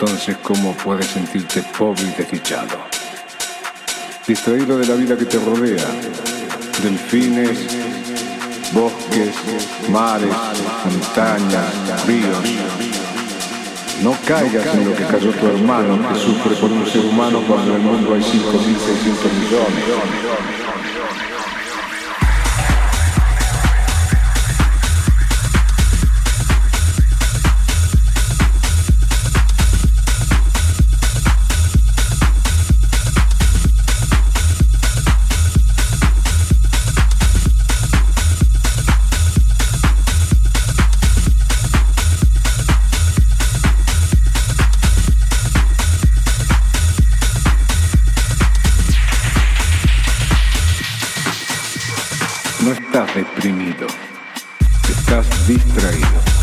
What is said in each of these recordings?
entonces ¿cómo puedes sentirte pobre y desdichado? Distraído de la vida que te rodea, delfines, bosques, mares, montañas, ríos. No caigas en lo que cayó tu hermano que sufre por un ser humano cuando en el mundo hay 5.600 millones. Deprimido, estás distraído.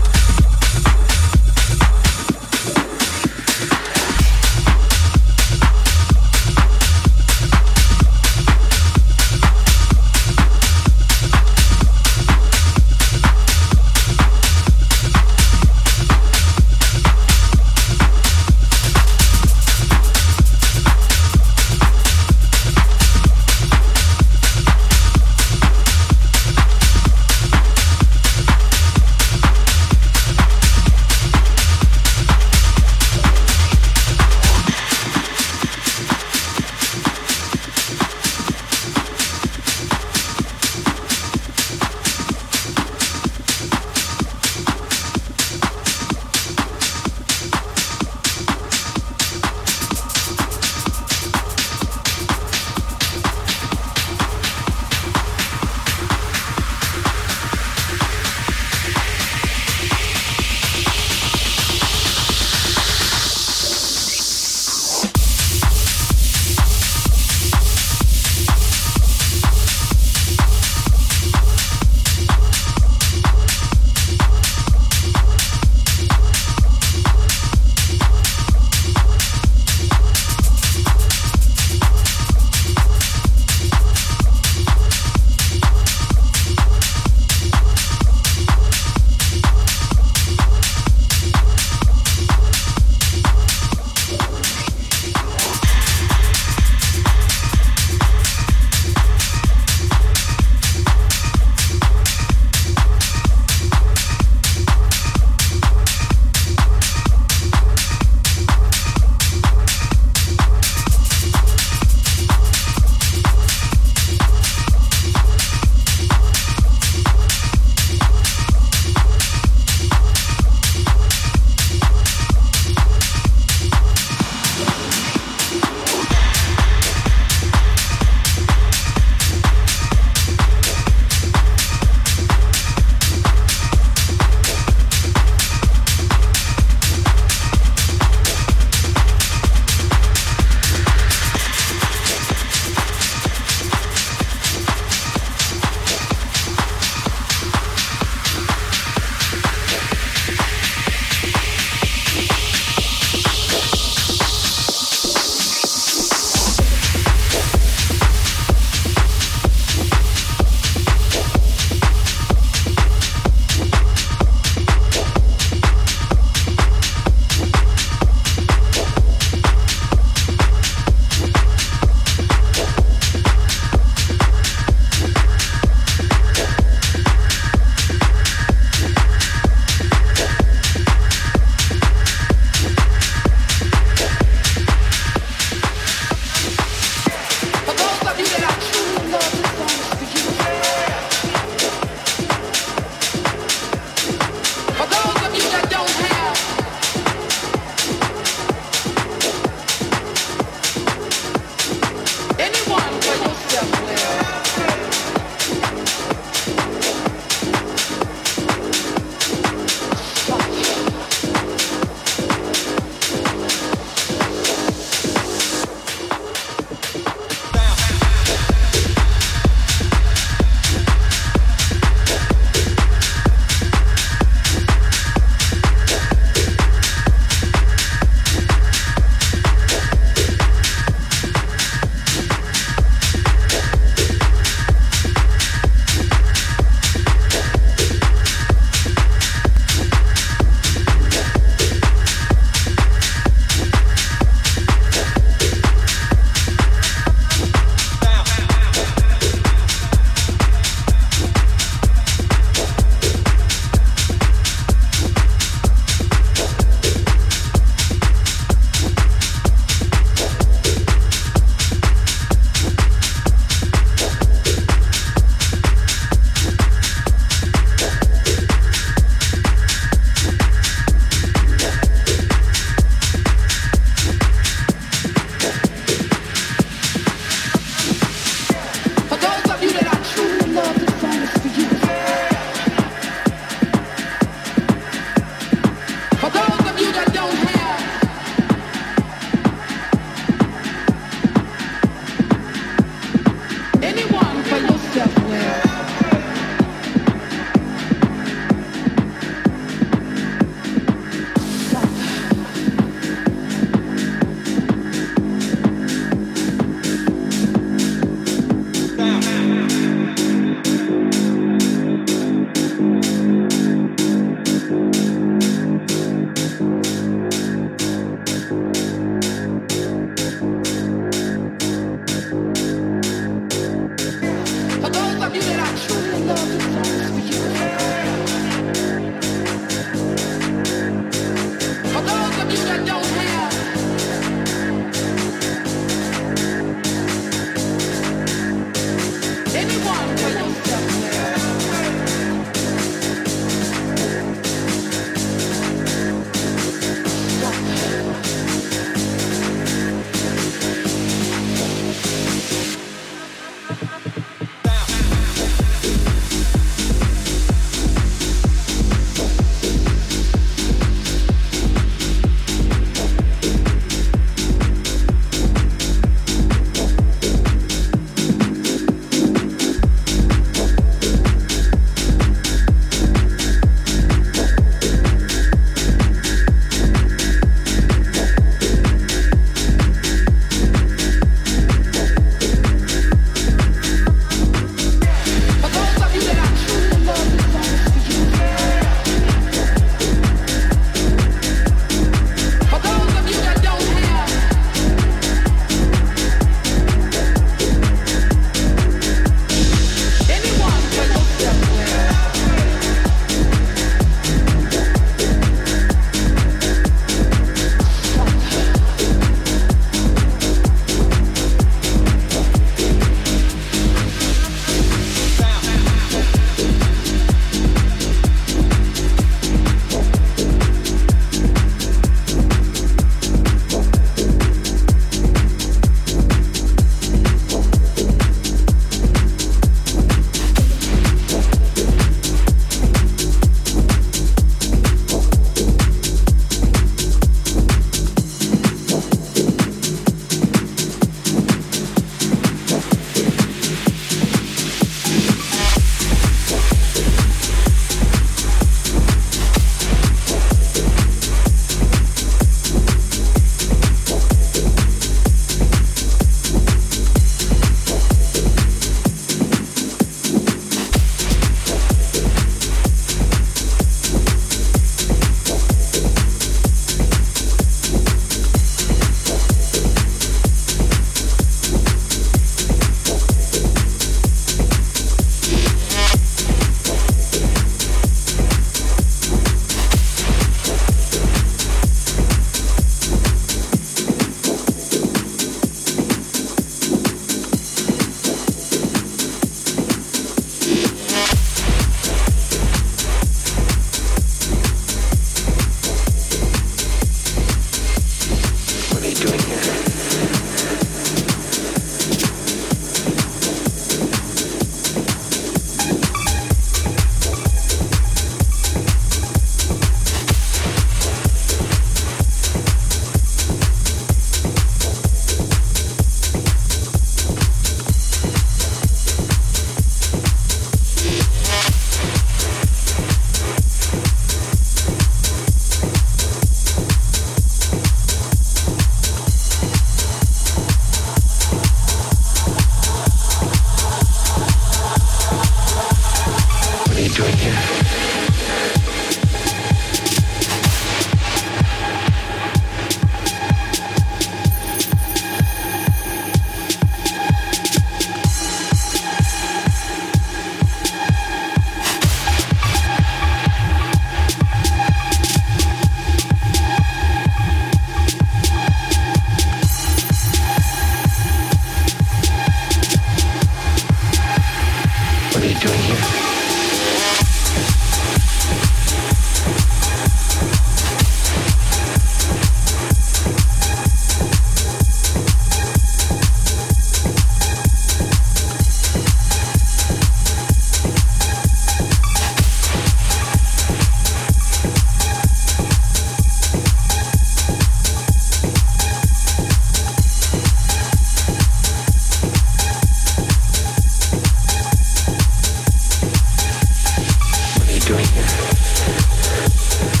doing this.